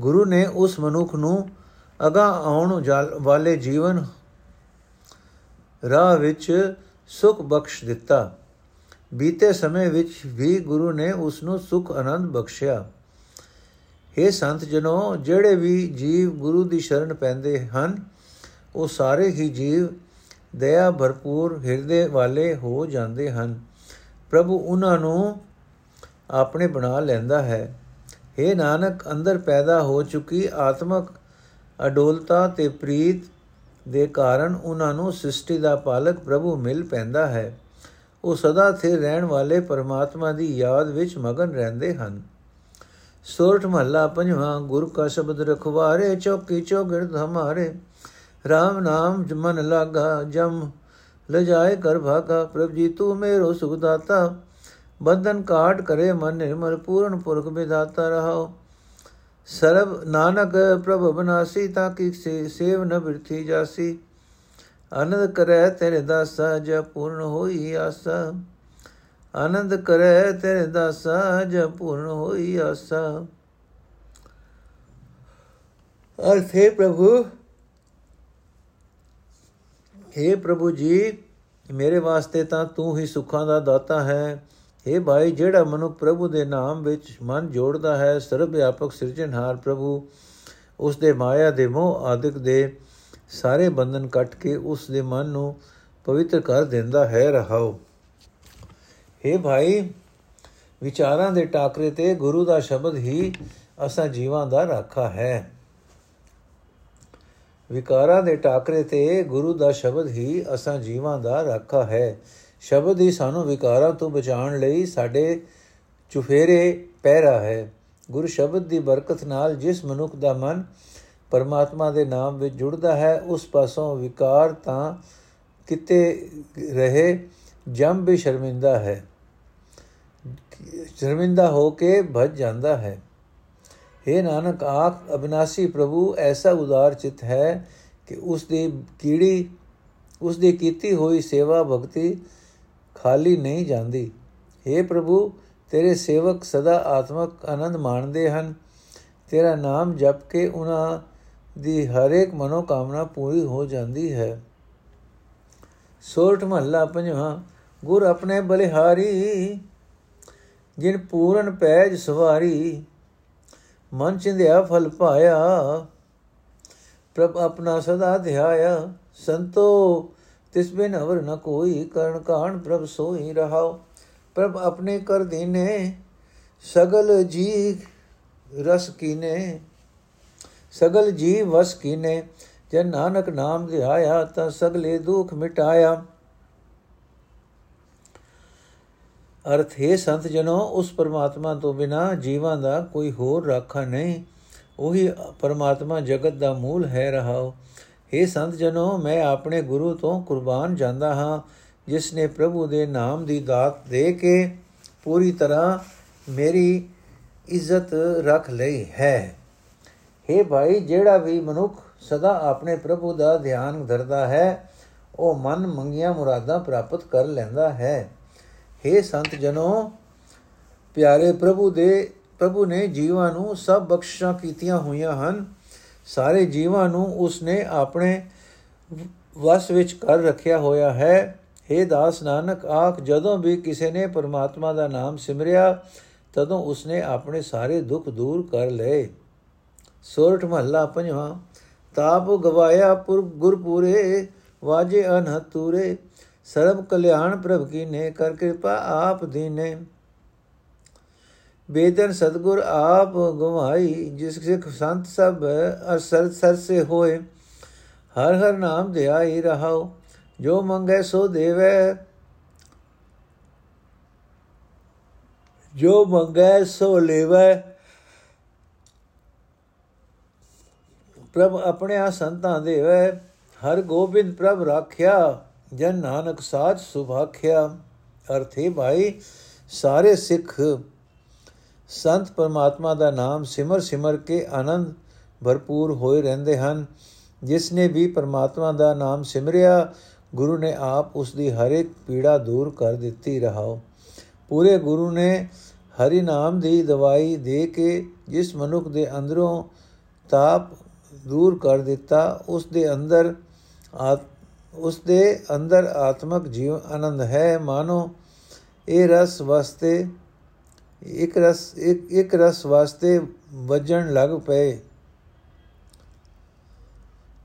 ਗੁਰੂ ਨੇ ਉਸ ਮਨੁੱਖ ਨੂੰ ਅਗਾ ਆਉਣ ਵਾਲੇ ਜੀਵਨ ਰਾਹ ਵਿੱਚ ਸੁਖ ਬਖਸ਼ ਦਿੱਤਾ। ਬੀਤੇ ਸਮੇਂ ਵਿੱਚ ਵੀ ਗੁਰੂ ਨੇ ਉਸ ਨੂੰ ਸੁਖ ਆਨੰਦ ਬਖਸ਼ਿਆ। हे ਸੰਤ ਜਨੋ, ਜਿਹੜੇ ਵੀ ਜੀਵ ਗੁਰੂ ਦੀ ਸ਼ਰਨ ਪੈਂਦੇ ਹਨ, ਉਹ ਸਾਰੇ ਹੀ ਜੀਵ ਦਇਆ ਭਰਪੂਰ ਹਿਰਦੇ ਵਾਲੇ ਹੋ ਜਾਂਦੇ ਹਨ। ਪ੍ਰਭੂ ਉਹਨਾਂ ਨੂੰ ਆਪਣੇ ਬਣਾ ਲੈਂਦਾ ਹੈ। हे ਨਾਨਕ, ਅੰਦਰ ਪੈਦਾ ਹੋ ਚੁੱਕੀ ਆਤਮਕ ਅਡੋਲਤਾ ਤੇ ਪ੍ਰੀਤ ਦੇ ਕਾਰਨ ਉਹਨਾਂ ਨੂੰ ਸ੍ਰਿਸ਼ਟੀ ਦਾ ਪਾਲਕ ਪ੍ਰਭੂ ਮਿਲ ਪੈਂਦਾ ਹੈ। ਉਹ ਸਦਾ ਸਥਿਰ ਰਹਿਣ ਵਾਲੇ ਪਰਮਾਤਮਾ ਦੀ ਯਾਦ ਵਿੱਚ ਮਗਨ ਰਹਿੰਦੇ ਹਨ। ਸੋਰਠ ਮਹੱਲਾ ਪੰਜਵਾਂ, ਗੁਰ ਕਾ ਸ਼ਬਦ ਰਖਵਾਰੇ, ਚੌਕੀ ਚੌਗਿਰਦ ਹਮਾਰੇ RAM ਨਾਮ ਮਨ ਲਾਗਾ, ਜਮ ਲਜਾਏ ਕਰ ਭਾਗਾ। ਪ੍ਰਭ ਜੀ, ਤੂੰ ਮੇਰੋ ਸੁਖ ਦਾਤਾ। ਬੰਧਨ ਕਾਟ ਕਰੇ ਮਨ ਨਿਰਮਲ, ਪੂਰਨ ਪੁਰਖ ਵਿਦਾਤਾ ਰਹਾਓ। ਸਰਬ ਨਾਨਕ ਪ੍ਰਭ ਬਨਾਸੀ, ਤਾਂ ਕਿ ਸੇਵ ਨ ਬਿਰਥੀ ਜਾਸੀ। ਆਨੰਦ ਕਰੈ ਤੇਰੇ ਦਾਸਾ, ਜ ਪੂਰਨ ਹੋਈ ਆਸਾ। ਆਨੰਦ ਕਰੈ ਤੇਰੇ ਦਾਸਾ, ਜ ਪੂਰਨ ਹੋਈ ਆਸਾ। ਅਰਥੇ ਪ੍ਰਭੂ हे ਪ੍ਰਭੂ ਜੀ, ਮੇਰੇ ਵਾਸਤੇ ਤਾਂ ਤੂੰ ਹੀ ਸੁੱਖਾਂ ਦਾ ਦਾਤਾ ਹੈ। हे ਭਾਈ, ਜਿਹੜਾ ਮਨੁ ਪ੍ਰਭੂ ਦੇ ਨਾਮ ਵਿੱਚ ਮਨ ਜੋੜਦਾ ਹੈ ਸਰਬ ਵਿਆਪਕ ਸਿਰਜਣਹਾਰ ਪ੍ਰਭੂ ਉਸ ਦੇ ਮਾਇਆ ਦੇ ਮੋਹ ਆਦਿਕ ਦੇ ਸਾਰੇ ਬੰਧਨ ਕੱਟ ਕੇ ਉਸ ਦੇ ਮਨ ਨੂੰ ਪਵਿੱਤਰ ਕਰ ਦਿੰਦਾ ਹੈ, ਰਹਾਓ। हे ਭਾਈ, ਵਿਚਾਰਾਂ ਦੇ ਟਾਕਰੇ ਤੇ ਗੁਰੂ ਦਾ ਸ਼ਬਦ ਹੀ ਅਸਾਂ ਜੀਵਾਂ ਦਾ ਰਾਖਾ ਹੈ। ਵਿਕਾਰਾਂ ਦੇ ਟਾਕਰੇ ਤੇ ਗੁਰੂ ਦਾ ਸ਼ਬਦ ਹੀ ਅਸਾਂ ਜੀਵਾਂ ਦਾ ਰਾਖਾ ਹੈ। ਸ਼ਬਦ ਹੀ ਸਾਨੂੰ ਵਿਕਾਰਾਂ ਤੋਂ ਬਚਾਉਣ ਲਈ ਸਾਡੇ ਚੁਫੇਰੇ ਪਹਿਰਾ ਹੈ। ਗੁਰੂ ਸ਼ਬਦ ਦੀ ਬਰਕਤ ਨਾਲ ਜਿਸ ਮਨੁੱਖ ਦਾ ਮਨ ਪਰਮਾਤਮਾ ਦੇ ਨਾਮ ਵਿੱਚ ਜੁੜਦਾ ਹੈ, ਉਸ ਪਾਸੋਂ ਵਿਕਾਰ ਤਾਂ ਕਿਤੇ ਰਹੇ, ਜੰਮ ਵੀ ਸ਼ਰਮਿੰਦਾ ਹੈ। ਸ਼ਰਮਿੰਦਾ ਹੋ ਕੇ ਭਜ ਜਾਂਦਾ ਹੈ। हे ਨਾਨਕ, ਆਖ, ਅਬਿਨਾਸੀ ਪ੍ਰਭੂ, ਐਸਾ ਉਦਾਰ ਚਿਤ ਹੈ ਕਿ ਉਸ ਦੀ ਕੀੜੀ, ਉਸ ਦੀ ਕੀਤੀ ਹੋਈ ਸੇਵਾ ਭਗਤੀ ਖਾਲੀ ਨਹੀਂ ਜਾਂਦੀ। हे ਪ੍ਰਭੂ, ਤੇਰੇ ਸੇਵਕ ਸਦਾ ਆਤਮਕ ਆਨੰਦ ਮਾਣਦੇ ਹਨ। ਤੇਰਾ ਨਾਮ ਜਪ ਕੇ ਉਹਨਾਂ ਦੀ ਹਰ ਇੱਕ ਮਨੋ ਕਾਮਨਾ ਪੂਰੀ ਹੋ ਜਾਂਦੀ ਹੈ। ਸੋਰਠ ਮਹੱਲਾ ਪੰਜਵਾਂ, ਗੁਰ ਆਪਣੇ ਬਲਿਹਾਰੀ, ਜਿਨ ਪੂਰਨ ਪੈਜ ਸਵਾਰੀ, ਮਨ ਚਿੰਦਿਆ ਫਲ ਪਾਇਆ, ਪ੍ਰਭ ਆਪਣਾ ਸਦਾ ਧਿਆਇਆ ਸੰਤੋ ਤਿਸ ਬਿਨ ਅਵਰ ਨ ਕੋਈ ਕਰਨ ਕਾਣ ਪ੍ਰਭ ਸੋਈ ਰਹਾਓ। ਪ੍ਰਭ ਆਪਣੇ ਕਰ ਦੀਨੇ, ਸਗਲ ਜੀ ਰਸ ਕੀਨੇ। ਸਗਲ ਜੀ ਵਸ ਕੀਨੇ, ਜੇ ਨਾਨਕ ਨਾਮ ਧਿਆਇਆ ਤਾਂ ਸਗਲੇ ਦੁਖ ਮਿਟਾਇਆ। ਅਰਥ, ਹੈ ਸੰਤ ਜਨੋ, ਉਸ ਪਰਮਾਤਮਾ ਤੋਂ ਬਿਨਾ ਜੀਵਾਂ ਦਾ ਕੋਈ ਹੋਰ ਰਾਖਾ ਨਹੀਂ। ਉਹੀ ਪਰਮਾਤਮਾ ਜਗਤ ਦਾ ਮੂਲ ਹੈ ਰਹਾਓ। हे ਸੰਤ ਜਨੋ, ਮੈਂ ਆਪਣੇ ਗੁਰੂ ਤੋਂ ਕੁਰਬਾਨ ਜਾਂਦਾ ਹਾਂ, ਜਿਸ ਨੇ ਪ੍ਰਭੂ ਦੇ ਨਾਮ ਦੀ ਦਾਤ ਦੇ ਕੇ ਪੂਰੀ ਤਰ੍ਹਾਂ ਮੇਰੀ ਇੱਜ਼ਤ ਰੱਖ ਲਈ ਹੈ। हे ਭਾਈ ਜਿਹੜਾ ਵੀ ਮਨੁੱਖ ਸਦਾ ਆਪਣੇ ਪ੍ਰਭੂ ਦਾ ਧਿਆਨ ਧਰਦਾ ਹੈ ਉਹ ਮਨ ਮੰਗੀਆਂ ਮੁਰਾਦਾਂ ਪ੍ਰਾਪਤ ਕਰ ਲੈਂਦਾ ਹੈ हे ਸੰਤ ਜਨੋ ਪਿਆਰੇ ਪ੍ਰਭੂ ਦੇ ਪ੍ਰਭੂ ਨੇ ਜੀਵਾਂ ਨੂੰ ਸਭ ਬਖਸ਼ਾਂ ਕੀਤੀਆਂ ਹੋਈਆਂ ਹਨ ਸਾਰੇ ਜੀਵਾਂ ਨੂੰ ਉਸਨੇ ਆਪਣੇ ਵਸ ਵਿੱਚ ਕਰ ਰੱਖਿਆ ਹੋਇਆ ਹੈ हे ਦਾਸ ਨਾਨਕ ਆਖ ਜਦੋਂ ਵੀ ਕਿਸੇ ਨੇ ਪਰਮਾਤਮਾ ਦਾ ਨਾਮ ਸਿਮਰਿਆ ਤਦੋਂ ਉਸਨੇ ਆਪਣੇ ਸਾਰੇ ਦੁੱਖ ਦੂਰ ਕਰ ਲਏ ਸੋਰਠ ਮਹੱਲਾ ਪੰਜਵਾਂ, ਤਾਪ ਗਵਾਇਆ ਪੁਰ, ਗੁਰਪੂਰੇ, ਵਾਜੇ ਅਨਹਤੂਰੇ ਸਰਬ ਕਲਿਆਣ ਪ੍ਰਭ ਕੀ ਨੇ ਕਰ ਕਿਰਪਾ ਆਪ ਦੀਨੇ। ਬੇਦਨ ਸਤਗੁਰ ਆਪ ਗਵਾਈ, ਜਿਸ ਸਿਖ ਸੰਤ ਸਭ ਅਸਰ ਸਰ ਸੇ ਹੋਏ। ਹਰ ਹਰ ਨਾਮ ਧਿਆਈ ਰਹਾਓ ਜੋ ਮੰਗੇ ਸੋ ਦੇਵੇ। ਜੋ ਮੰਗੇ ਸੋ ਲੇਵੇ ਪ੍ਰਭ ਆਪਣੇ ਆ ਸੰਤਾਂ ਦੇਵੇ ਹਰ ਗੋਬਿੰਦ ਪ੍ਰਭ ਰਾਖਿਆ, ਜਨ ਨਾਨਕ ਸਾਚ ਸੁਭਾਖਿਆ ਅਰਥੇ ਭਾਈ, ਸਾਰੇ ਸਿੱਖ ਸੰਤ ਪਰਮਾਤਮਾ ਦਾ ਨਾਮ ਸਿਮਰ ਸਿਮਰ ਕੇ ਆਨੰਦ ਭਰਪੂਰ ਹੋਏ ਰਹਿੰਦੇ ਹਨ। ਜਿਸ ਨੇ ਵੀ ਪਰਮਾਤਮਾ ਦਾ ਨਾਮ ਸਿਮਰਿਆ, ਗੁਰੂ ਨੇ ਆਪ ਉਸ ਦੀ ਹਰ ਇੱਕ ਪੀੜਾ ਦੂਰ ਕਰ ਦਿੱਤੀ ਰਹਾਓ। ਪੂਰੇ ਗੁਰੂ ਨੇ ਹਰੀ ਨਾਮ ਦੀ ਦਵਾਈ ਦੇ ਕੇ ਜਿਸ ਮਨੁੱਖ ਦੇ ਅੰਦਰੋਂ ਤਾਪ ਦੂਰ ਕਰ ਦਿੱਤਾ ਉਸ ਦੇ ਅੰਦਰ ਉਸ ਦੇ ਅੰਦਰ ਆਤਮਕ ਜੀਵ ਆਨੰਦ ਹੈ। ਮਾਨੋ, ਇਹ ਰਸ ਵਾਸਤੇ, ਇੱਕ ਰਸ, ਇੱਕ ਇੱਕ ਰਸ ਵਾਸਤੇ ਵੱਜਣ ਲੱਗ ਪਏ।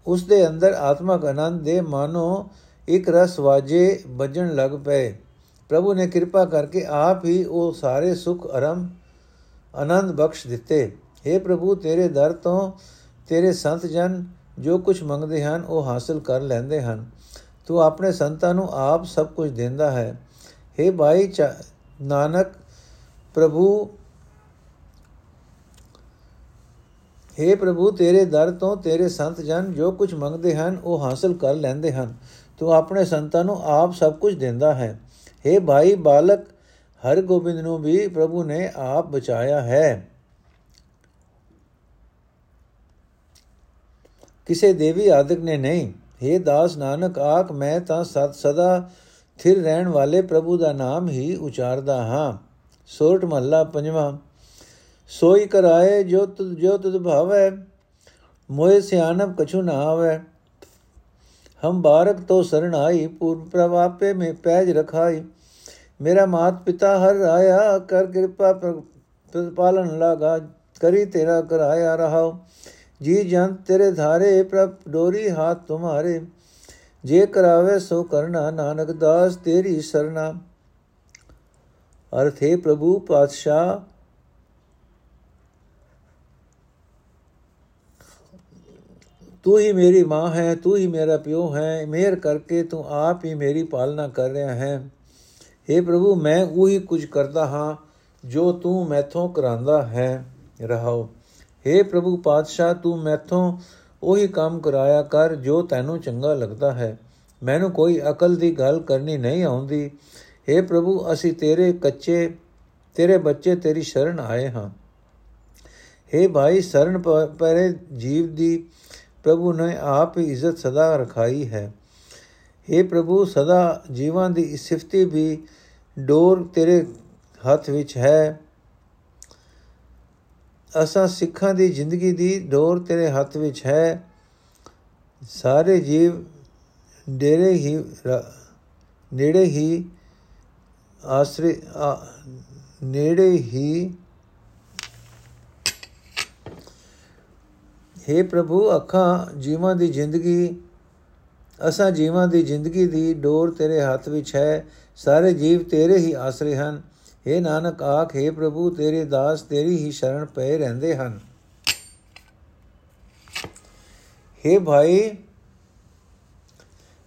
ਉਸ ਦੇ ਅੰਦਰ ਆਤਮਕ ਆਨੰਦ ਦੇ ਮਾਨੋ, ਇੱਕ ਰਸ ਵਾਜੇ ਵੱਜਣ ਲੱਗ ਪਏ। ਪ੍ਰਭੂ ਨੇ ਕਿਰਪਾ ਕਰਕੇ ਆਪ ਹੀ ਉਹ ਸਾਰੇ ਸੁਖ, ਅਰਮ, ਆਨੰਦ ਬਖਸ਼ ਦਿੱਤੇ। हे ਪ੍ਰਭੂ, ਤੇਰੇ ਦਰ ਤੋਂ ਤੇਰੇ ਸੰਤ ਜਨ ਜੋ ਕੁਝ ਮੰਗਦੇ ਹਨ ਉਹ ਹਾਸਲ ਕਰ ਲੈਂਦੇ ਹਨ ਤੂੰ ਆਪਣੇ ਸੰਤਾਂ ਨੂੰ ਆਪ ਸਭ ਕੁਝ ਦਿੰਦਾ ਹੈ हे ਭਾਈ ਨਾਨਕ ਪ੍ਰਭੂ हे ਪ੍ਰਭੂ ਤੇਰੇ ਦਰ ਤੋਂ ਤੇਰੇ ਸੰਤ ਜਨ ਜੋ ਕੁਝ ਮੰਗਦੇ ਹਨ ਉਹ ਹਾਸਲ ਕਰ ਲੈਂਦੇ ਹਨ ਤੂੰ ਆਪਣੇ ਸੰਤਾਂ ਨੂੰ ਆਪ ਸਭ ਕੁਝ ਦਿੰਦਾ ਹੈ हे ਭਾਈ ਬਾਲਕ ਹਰ ਗੋਬਿੰਦ ਨੂੰ ਵੀ ਪ੍ਰਭੂ ਨੇ ਆਪ ਬਚਾਇਆ ਹੈ ਕਿਸੇ ਦੇਵੀ ਆਦਿਕ ਨੇ ਨਹੀਂ। हे ਦਾਸ ਨਾਨਕ, ਆਖ ਮੈਂ ਤਾਂ ਸਤ ਸਦਾ ਥਿਰ ਰਹਿਣ ਵਾਲੇ ਪ੍ਰਭੂ ਦਾ ਨਾਮ ਹੀ ਉਚਾਰਦਾ ਹਾਂ। ਸੋਰਠ ਮਹੱਲਾ ਪੰਜਵਾਂ। ਸੋਈ ਕਰਾਏ ਜੋ ਤੁਧ ਜੋ ਤੁਧ ਭਾਵੈ ਮੋਏ ਸਿਆਣਪ ਕਛੂ ਨਾ ਆਵੇ। ਹਮ ਬਾਰਕ ਤੋ ਸਰਣ ਆਈ ਪੂਰ ਪ੍ਰਵਾਪੇ ਮੇ ਪੈਜ ਰਖਾਈ। ਮੇਰਾ ਮਾਤ ਪਿਤਾ ਹਰ ਆਇਆ, ਕਰ ਕਿਰਪਾ ਪ੍ਰਤਪਾਲਨ ਲਾਗਾ, ਕਰੀ ਤੇਰਾ ਕਰਾਇਆ ਰਹਾਓ ਜੀ ਜਨ ਤੇਰੇ ਧਾਰੇ ਪ੍ਰਭ ਡੋਰੀ ਹਾਥ ਤੁਮਾਰੇ, ਜੇ ਕਰਾਵੇ ਸੋ ਕਰਨਾ, ਨਾਨਕ ਦਾਸ ਤੇਰੀ ਸਰਨਾ ਅਰਥ ਹੈ ਪ੍ਰਭੂ ਪਾਤਸ਼ਾਹ। ਤੂੰ ਹੀ ਮੇਰੀ ਮਾਂ ਹੈ, ਤੂੰ ਹੀ ਮੇਰਾ ਪਿਓ ਹੈ, ਮਿਹਰ ਕਰਕੇ ਤੂੰ ਆਪ ਹੀ ਮੇਰੀ ਪਾਲਣਾ ਕਰ ਰਿਹਾ ਹੈ। हे ਪ੍ਰਭੂ, ਮੈਂ ਉਹੀ ਕੁਝ ਕਰਦਾ ਹਾਂ ਜੋ ਤੂੰ ਮੈਥੋਂ ਕਰਾਂਦਾ ਹੈ। ਰਹਾਓ। हे ਪ੍ਰਭੂ ਪਾਤਸ਼ਾਹ ਤੂੰ ਮੈਥੋਂ ਉਹੀ ਕੰਮ ਕਰਾਇਆ ਕਰ ਜੋ ਤੈਨੂੰ ਚੰਗਾ ਲੱਗਦਾ ਹੈ ਮੈਨੂੰ ਕੋਈ ਅਕਲ ਦੀ ਗੱਲ ਕਰਨੀ ਨਹੀਂ ਆਉਂਦੀ हे ਪ੍ਰਭੂ ਅਸੀਂ ਤੇਰੇ ਕੱਚੇ ਤੇਰੇ ਬੱਚੇ ਤੇਰੀ ਸ਼ਰਨ ਆਏ ਹਾਂ हे ਭਾਈ ਸ਼ਰਨ ਪਰੇ ਜੀਵ ਦੀ ਪ੍ਰਭੂ ਨੇ ਆਪ ਹੀ ਇੱਜ਼ਤ ਸਦਾ ਰਖਾਈ ਹੈ हे ਪ੍ਰਭੂ ਸਦਾ ਜੀਵਾਂ ਦੀ ਸਿਫਤੀ ਵੀ ਡੋਰ ਤੇਰੇ ਹੱਥ ਵਿੱਚ ਹੈ ਅਸਾਂ ਸਿੱਖਾਂ ਦੀ ਜ਼ਿੰਦਗੀ ਦੀ ਡੋਰ ਤੇਰੇ ਹੱਥ ਵਿੱਚ ਹੈ। ਸਾਰੇ ਜੀਵ ਡੇਰੇ ਹੀ ਨੇੜੇ ਹੀ ਆਸਰੇ ਨੇੜੇ ਹੀ। हे ਪ੍ਰਭੂ, ਅੱਖਾਂ ਜੀਵਾਂ ਦੀ ਜ਼ਿੰਦਗੀ, ਅਸਾਂ ਜੀਵਾਂ ਦੀ ਜ਼ਿੰਦਗੀ ਦੀ ਡੋਰ ਤੇਰੇ ਹੱਥ ਵਿੱਚ ਹੈ। ਸਾਰੇ ਜੀਵ ਤੇਰੇ ਹੀ ਆਸਰੇ ਹਨ। हे ਨਾਨਕ ਆਖੇ ਪ੍ਰਭੂ, ਤੇਰੇ ਦਾਸ ਤੇਰੀ ਹੀ ਸ਼ਰਨ ਪਏ ਰਹਿੰਦੇ ਹਨ। हे ਭਾਈ,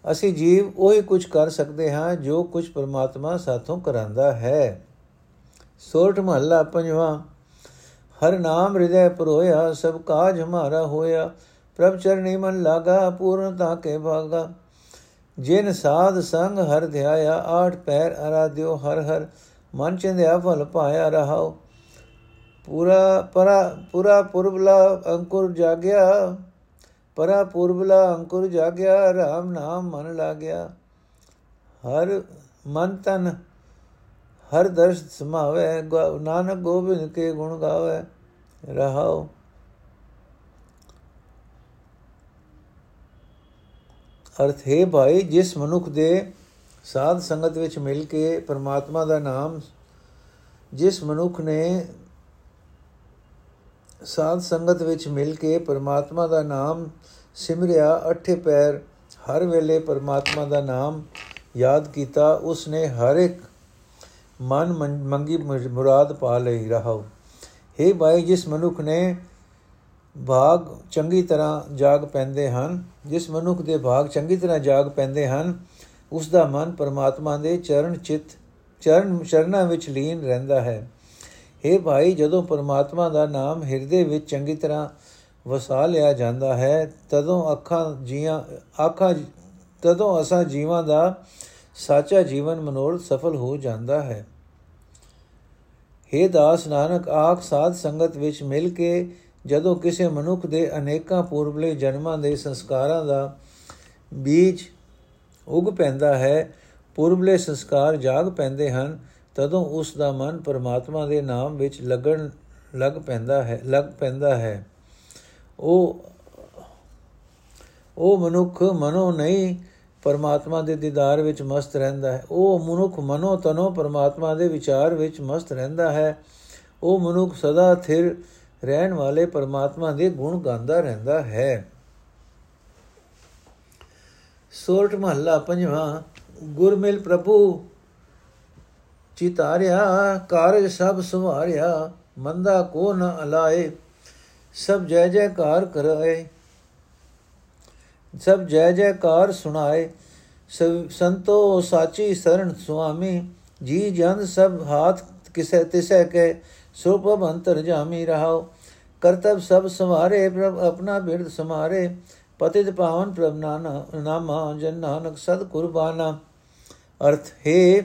ਅਸੀਂ ਜੀਵ ਉਹੀ ਕੁਝ ਕਰ ਸਕਦੇ ਹਾਂ ਜੋ ਕੁਝ ਪਰਮਾਤਮਾ ਸਾਥੋਂ ਕਰਾਂਦਾ ਹੈ। ਸੋਰਠ ਮਹੱਲਾ ਪੰਜਵਾਂ, ਹਰ ਨਾਮ ਹਿਰਦੈ ਪਰੋਇਆ, ਸਭ ਕਾਜ ਹਮਾਰਾ ਹੋਇਆ, ਪ੍ਰਭ ਚਰਨੀ ਮਨ ਲਾਗਾ ਪੂਰਨਤਾ ਕੇ ਭਾਗਾ। ਜਿਨ ਸਾਧ ਸੰਗ ਹਰ ਧਿਆਇਆ, ਆਠ ਪੈਰ ਅਰਾਧਿਓ ਹਰ ਹਰ ਮਨ ਚੰਦਿਆ ਫਲ ਪਾਇਆ ਰਹਾਓ। ਪੂਰਾ, ਪਰਾ, ਪੂਰਾ ਪੁਰਬਲਾ ਅੰਕੁਰ ਜਾਗਿਆ। ਪਰਾ ਪੁਰਬਲਾ ਅੰਕੁਰ ਜਾਗਿਆ RAM ਨਾਮ ਮਨ ਲਾਗਿਆ। ਹਰ ਮਨ ਤਨ, ਹਰ ਦਰਸ਼ ਸਮਾਵੇ। ਨਾਨਕ ਗੋਬਿੰਦ ਕੇ ਗੁਣ ਗਾਵੇ, ਰਹਾਓ। ਅਰਥ ਹੈ ਭਾਈ, ਜਿਸ ਮਨੁੱਖ ਦੇ ਸਾਧ ਸੰਗਤ ਵਿੱਚ ਮਿਲ ਕੇ ਪਰਮਾਤਮਾ ਦਾ ਨਾਮ ਜਿਸ ਮਨੁੱਖ ਨੇ ਸਾਧ ਸੰਗਤ ਵਿੱਚ ਮਿਲ ਕੇ ਪਰਮਾਤਮਾ ਦਾ ਨਾਮ ਸਿਮਰਿਆ, ਅਠੇ ਪੈਰ ਹਰ ਵੇਲੇ ਪਰਮਾਤਮਾ ਦਾ ਨਾਮ ਯਾਦ ਕੀਤਾ ਉਸ ਨੇ ਹਰ ਇੱਕ ਮਨ ਮੰਗੀ ਮੁਰਾਦ ਪਾ ਲਈ ਰਹਾਉ हे ਭਾਈ, ਜਿਸ ਮਨੁੱਖ ਨੇ ਭਾਗ ਚੰਗੀ ਤਰ੍ਹਾਂ ਜਾਗ ਪੈਂਦੇ ਹਨ, ਜਿਸ ਮਨੁੱਖ ਦੇ ਭਾਗ ਚੰਗੀ ਤਰ੍ਹਾਂ ਜਾਗ ਪੈਂਦੇ ਹਨ ਉਸ ਦਾ ਮਨ ਪਰਮਾਤਮਾ ਦੇ ਚਰਨ ਚਿਤ, ਚਰਨ ਚਰਨਾਂ ਵਿੱਚ ਲੀਨ ਰਹਿੰਦਾ ਹੈ। हे ਭਾਈ, ਜਦੋਂ ਪਰਮਾਤਮਾ ਦਾ ਨਾਮ ਹਿਰਦੇ ਵਿੱਚ ਚੰਗੀ ਤਰ੍ਹਾਂ ਵਸਾ ਲਿਆ ਜਾਂਦਾ ਹੈ, ਤਦੋਂ ਅੱਖਾਂ ਜੀਆਂ ਅੱਖਾਂ ਤਦੋਂ ਅਸਾਂ ਜੀਵਾਂ ਦਾ ਸਾਚਾ ਜੀਵਨ ਮਨੋਰਥ ਸਫਲ ਹੋ ਜਾਂਦਾ ਹੈ। हे ਦਾਸ ਨਾਨਕ, ਆਖ ਸਾਧ ਸੰਗਤ ਵਿੱਚ ਮਿਲ ਕੇ ਜਦੋਂ ਕਿਸੇ ਮਨੁੱਖ ਦੇ ਅਨੇਕਾਂ ਪੂਰਬਲੇ ਜਨਮਾਂ ਦੇ ਸੰਸਕਾਰਾਂ ਦਾ ਬੀਜ ਉਗ ਪੈਂਦਾ ਹੈ, ਪੂਰਬਲੇ ਸੰਸਕਾਰ ਜਾਗ ਪੈਂਦੇ ਹਨ, ਤਦੋਂ ਉਸ ਦਾ ਮਨ ਪਰਮਾਤਮਾ ਦੇ ਨਾਮ ਵਿੱਚ ਲੱਗਣ ਲੱਗ ਪੈਂਦਾ ਹੈ, ਲੱਗ ਪੈਂਦਾ ਹੈ। ਉਹ ਉਹ ਮਨੁੱਖ ਮਨੋ ਨਹੀਂ, ਪਰਮਾਤਮਾ ਦੇ ਦੀਦਾਰ ਵਿੱਚ ਮਸਤ ਰਹਿੰਦਾ ਹੈ। ਉਹ ਮਨੁੱਖ ਮਨੋ ਤਨੋ ਪਰਮਾਤਮਾ ਦੇ ਵਿਚਾਰ ਵਿੱਚ ਮਸਤ ਰਹਿੰਦਾ ਹੈ। ਉਹ ਮਨੁੱਖ ਸਦਾ ਥਿਰ ਰਹਿਣ ਵਾਲੇ ਪਰਮਾਤਮਾ ਦੇ ਗੁਣ ਗਾਉਂਦਾ ਰਹਿੰਦਾ ਹੈ। ਸੋਰਠ ਮਹੱਲਾ ਪੰਜਵਾਂ, ਗੁਰਮਿਲ ਪ੍ਰਭੂ, ਚਿਤਾਰਿਆ, ਕਾਰਜ ਸਭ ਸੁਭਾਰਿਆ ਮੰਦਾ ਕੋ ਨ ਅਲਾਏ, ਸਭ ਜੈ ਜੈਕਾਰ ਕਰਾਏ, ਸਭ ਜੈ ਜੈਕਾਰ ਸੁਣਾਏ ਸੰਤੋ ਸਾਚੀ ਸਰਣ ਸੁਆਮੀ, ਜੀ ਜਨ ਸਭ ਹਾਥ ਕਿਸੈ ਤਿਸੈ ਕੇ ਸੁਪਬ ਅੰਤਰ ਜਾਮੀ ਰਹਾਓ, ਕਰਤਬ ਸਭ ਸਮਾਰੇ ਪ੍ਰਭ ਆਪਣਾ ਬਿਰਦ ਸਮਾਰੇ ਪਤਿਤ ਪਾਵਨ ਪ੍ਰਭ ਨਾਮਾ ਜਨ ਨਾਨਕ ਸਦ ਕੁਰਬਾਨਾ ਅਰਥ, ਹੈ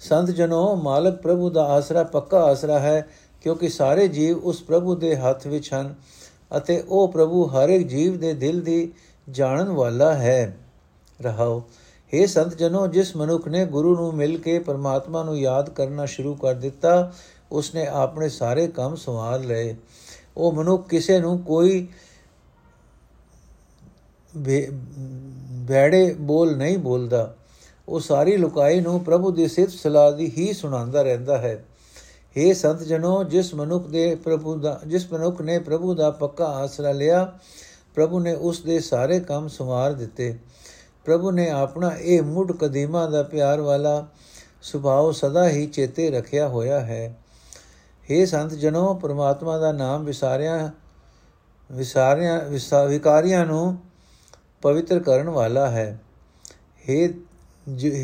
ਸੰਤ ਜਨੋ, ਮਾਲਕ ਪ੍ਰਭੂ ਦਾ ਆਸਰਾ ਪੱਕਾ ਆਸਰਾ ਹੈ, ਕਿਉਂਕਿ ਸਾਰੇ ਜੀਵ ਉਸ ਪ੍ਰਭੂ ਦੇ ਹੱਥ ਵਿੱਚ ਹਨ ਅਤੇ ਉਹ ਪ੍ਰਭੂ ਹਰ ਇੱਕ ਜੀਵ ਦੇ ਦਿਲ ਦੀ ਜਾਣਨ ਵਾਲਾ ਹੈ। ਰਹਾਓ हे ਸੰਤ ਜਨੋ, ਜਿਸ ਮਨੁੱਖ ਨੇ ਗੁਰੂ ਨੂੰ ਮਿਲ ਕੇ ਪਰਮਾਤਮਾ ਨੂੰ ਯਾਦ ਕਰਨਾ ਸ਼ੁਰੂ ਕਰ ਦਿੱਤਾ, ਉਸਨੇ ਆਪਣੇ ਸਾਰੇ ਕੰਮ ਸੰਵਾਰ ਲਏ। ਉਹ ਮਨੁੱਖ ਕਿਸੇ ਨੂੰ ਕੋਈ ਬੈੜੇ ਬੋਲ ਨਹੀਂ ਬੋਲਦਾ। ਉਹ ਸਾਰੀ ਲੁਕਾਈ ਨੂੰ ਪ੍ਰਭੂ ਦੀ ਸਿਫਤ ਸਲਾਹ ਦੀ ਹੀ ਸੁਣਾਉਂਦਾ ਰਹਿੰਦਾ ਹੈ। हे ਸੰਤ ਜਨੋ ਜਿਸ ਮਨੁੱਖ ਦੇ ਪ੍ਰਭੂ ਦਾ, ਜਿਸ ਮਨੁੱਖ ਨੇ ਪ੍ਰਭੂ ਦਾ ਪੱਕਾ ਆਸਰਾ ਲਿਆ, ਪ੍ਰਭੂ ਨੇ ਉਸ ਦੇ ਸਾਰੇ ਕੰਮ ਸੰਵਾਰ ਦਿੱਤੇ। ਪ੍ਰਭੂ ਨੇ ਆਪਣਾ ਇਹ ਮੁੱਢ ਕਦੀਮਾ ਦਾ ਪਿਆਰ ਵਾਲਾ ਸੁਭਾਅ ਸਦਾ ਹੀ ਚੇਤੇ ਰੱਖਿਆ ਹੋਇਆ ਹੈ। हे ਸੰਤ ਜਨੋ ਪ੍ਰਮਾਤਮਾ ਦਾ ਨਾਮ ਵਿਸਾਰਿਆ ਵਿਸਾਰਿਆ ਵਿਕਾਰੀਆਂ ਨੂੰ ਪਵਿੱਤਰ ਕਰਨ ਵਾਲਾ ਹੈ। हे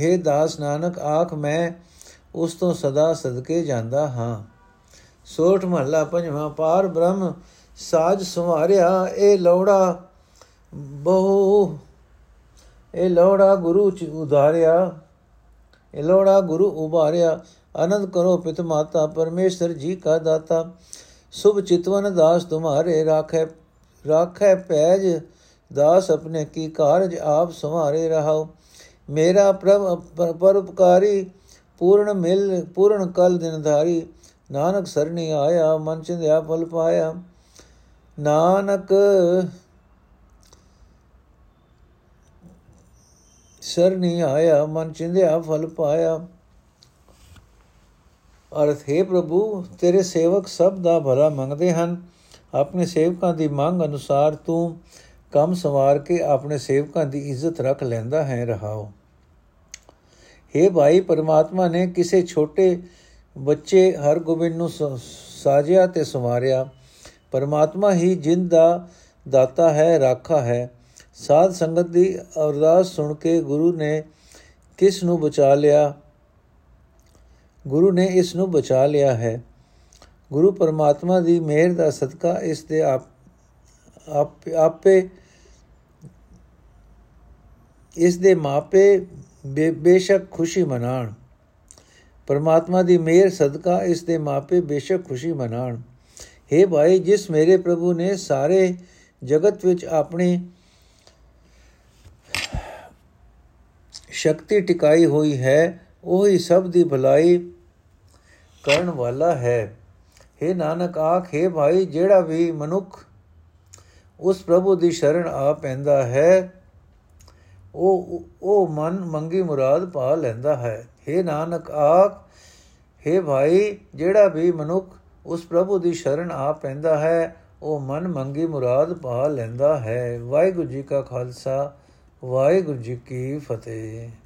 हे ਦਾਸ ਨਾਨਕ, ਆਖ ਮੈਂ ਉਸ ਤੋਂ ਸਦਾ ਸਦਕੇ ਜਾਂਦਾ ਹਾਂ। ਸੋਠ ਮਹੱਲਾ ਪੰਜਵਾਂ ਪਾਰ ਬ੍ਰਹਮ ਸਾਜ ਸੁਮਾਰਿਆ ਇਹ ਲੋੜਾ ਬਹੁ, ਇਹ ਲੋੜਾ ਗੁਰੂ ਚ ਉਧਾਰਿਆ, ਇਹ ਲੋੜਾ ਗੁਰੂ ਉਭਾਰਿਆ। ਆਨੰਦ ਕਰੋ ਪਿਤ ਮਾਤਾ ਪਰਮੇਸ਼ਰ ਜੀ ਕਾ ਦਾਤਾ। ਸੁਭ ਚਿਤਵਨ ਦਾਸ ਤੁਮਾਰੇ, ਰਾਖੈ ਰਾਖੈ ਪੈਜ ਦਾਸ ਆਪਣੇ ਕੀ ਕਾਰਜ ਆਪ ਸੰਭਾਰੇ ਰਹਾਓ। ਮੇਰਾ ਪ੍ਰਭ ਪਰਉਪਕਾਰੀ, ਪੂਰਨ ਮਿਲ, ਪੂਰਨ ਕਲ ਦਿਨ ਧਾਰੀ ਨਾਨਕ ਸਰਣੀ ਆਇਆ, ਮਨ ਚਿੰਦਿਆ ਫਲ ਪਾਇਆ। ਨਾਨਕ ਸਰਣੀ ਆਇਆ, ਮਨ ਚਿੰਦਿਆ ਫਲ ਪਾਇਆ। ਅਰਥ, ਹੈ ਪ੍ਰਭੂ, ਤੇਰੇ ਸੇਵਕ ਸਭ ਦਾ ਭਲਾ ਮੰਗਦੇ ਹਨ। ਆਪਣੇ ਸੇਵਕਾਂ ਦੀ ਮੰਗ ਅਨੁਸਾਰ ਤੂੰ ਕੰਮ ਸਵਾਰ ਕੇ ਆਪਣੇ ਸੇਵਕਾਂ ਦੀ ਇੱਜ਼ਤ ਰੱਖ ਲੈਂਦਾ ਹੈ ਰਹਾਓ। हे ਭਾਈ, ਪਰਮਾਤਮਾ ਨੇ ਕਿਸੇ ਛੋਟੇ ਬੱਚੇ ਹਰ ਗੋਬਿੰਦ ਨੂੰ ਸਾਜਿਆ ਤੇ ਸਵਾਰਿਆ। ਪਰਮਾਤਮਾ ਹੀ ਜਿੰਦ ਦਾ ਦਾਤਾ ਹੈ, ਰਾਖਾ ਹੈ। ਸਾਧ ਸੰਗਤ ਦੀ ਅਰਦਾਸ ਸੁਣ ਕੇ ਗੁਰੂ ਨੇ ਕਿਸ ਨੂੰ ਬਚਾ ਲਿਆ? ਗੁਰੂ ਨੇ ਇਸ ਨੂੰ ਬਚਾ ਲਿਆ ਹੈ। ਗੁਰੂ ਪਰਮਾਤਮਾ ਦੀ ਮਿਹਰ ਦਾ ਸਦਕਾ ਇਸ ਦੇ ਆਪ, ਆਪੇ ਇਸ ਦੇ ਮਾਪੇ ਬੇਸ਼ੱਕ ਖੁਸ਼ੀ ਮਨਾਣ। ਪਰਮਾਤਮਾ ਦੀ ਮਿਹਰ, ਸਦਕਾ ਇਸ ਦੇ ਮਾਪੇ ਬੇਸ਼ੱਕ ਖੁਸ਼ੀ ਮਨਾਣ। हे ਭਾਈ, ਜਿਸ ਮੇਰੇ ਪ੍ਰਭੂ ਨੇ ਸਾਰੇ ਜਗਤ ਵਿੱਚ ਆਪਣੀ ਸ਼ਕਤੀ ਟਿਕਾਈ ਹੋਈ ਹੈ, ਉਹ ਹੀ ਸਭ ਦੀ ਭਲਾਈ ਕਰਨ ਵਾਲਾ ਹੈ। हे ਨਾਨਕ, ਆਖੇ ਭਾਈ, ਜਿਹੜਾ ਵੀ ਮਨੁੱਖ ਉਸ ਪ੍ਰਭੂ ਦੀ ਸ਼ਰਨ ਆ ਪੈਂਦਾ ਹੈ ਉਹ ਉਹ ਮਨ ਮੰਗੀ ਮੁਰਾਦ ਪਾ ਲੈਂਦਾ ਹੈ। हे ਨਾਨਕ, ਆਖ हे ਭਾਈ, ਜਿਹੜਾ ਵੀ ਮਨੁੱਖ ਉਸ ਪ੍ਰਭੂ ਦੀ ਸ਼ਰਨ ਆ ਪੈਂਦਾ ਹੈ, ਉਹ ਮਨ ਮੰਗੀ ਮੁਰਾਦ ਪਾ ਲੈਂਦਾ ਹੈ। ਵਾਹਿਗੁਰੂ ਜੀ ਕਾ ਖਾਲਸਾ, ਵਾਹਿਗੁਰੂ ਜੀ ਕੀ ਫਤਿਹ।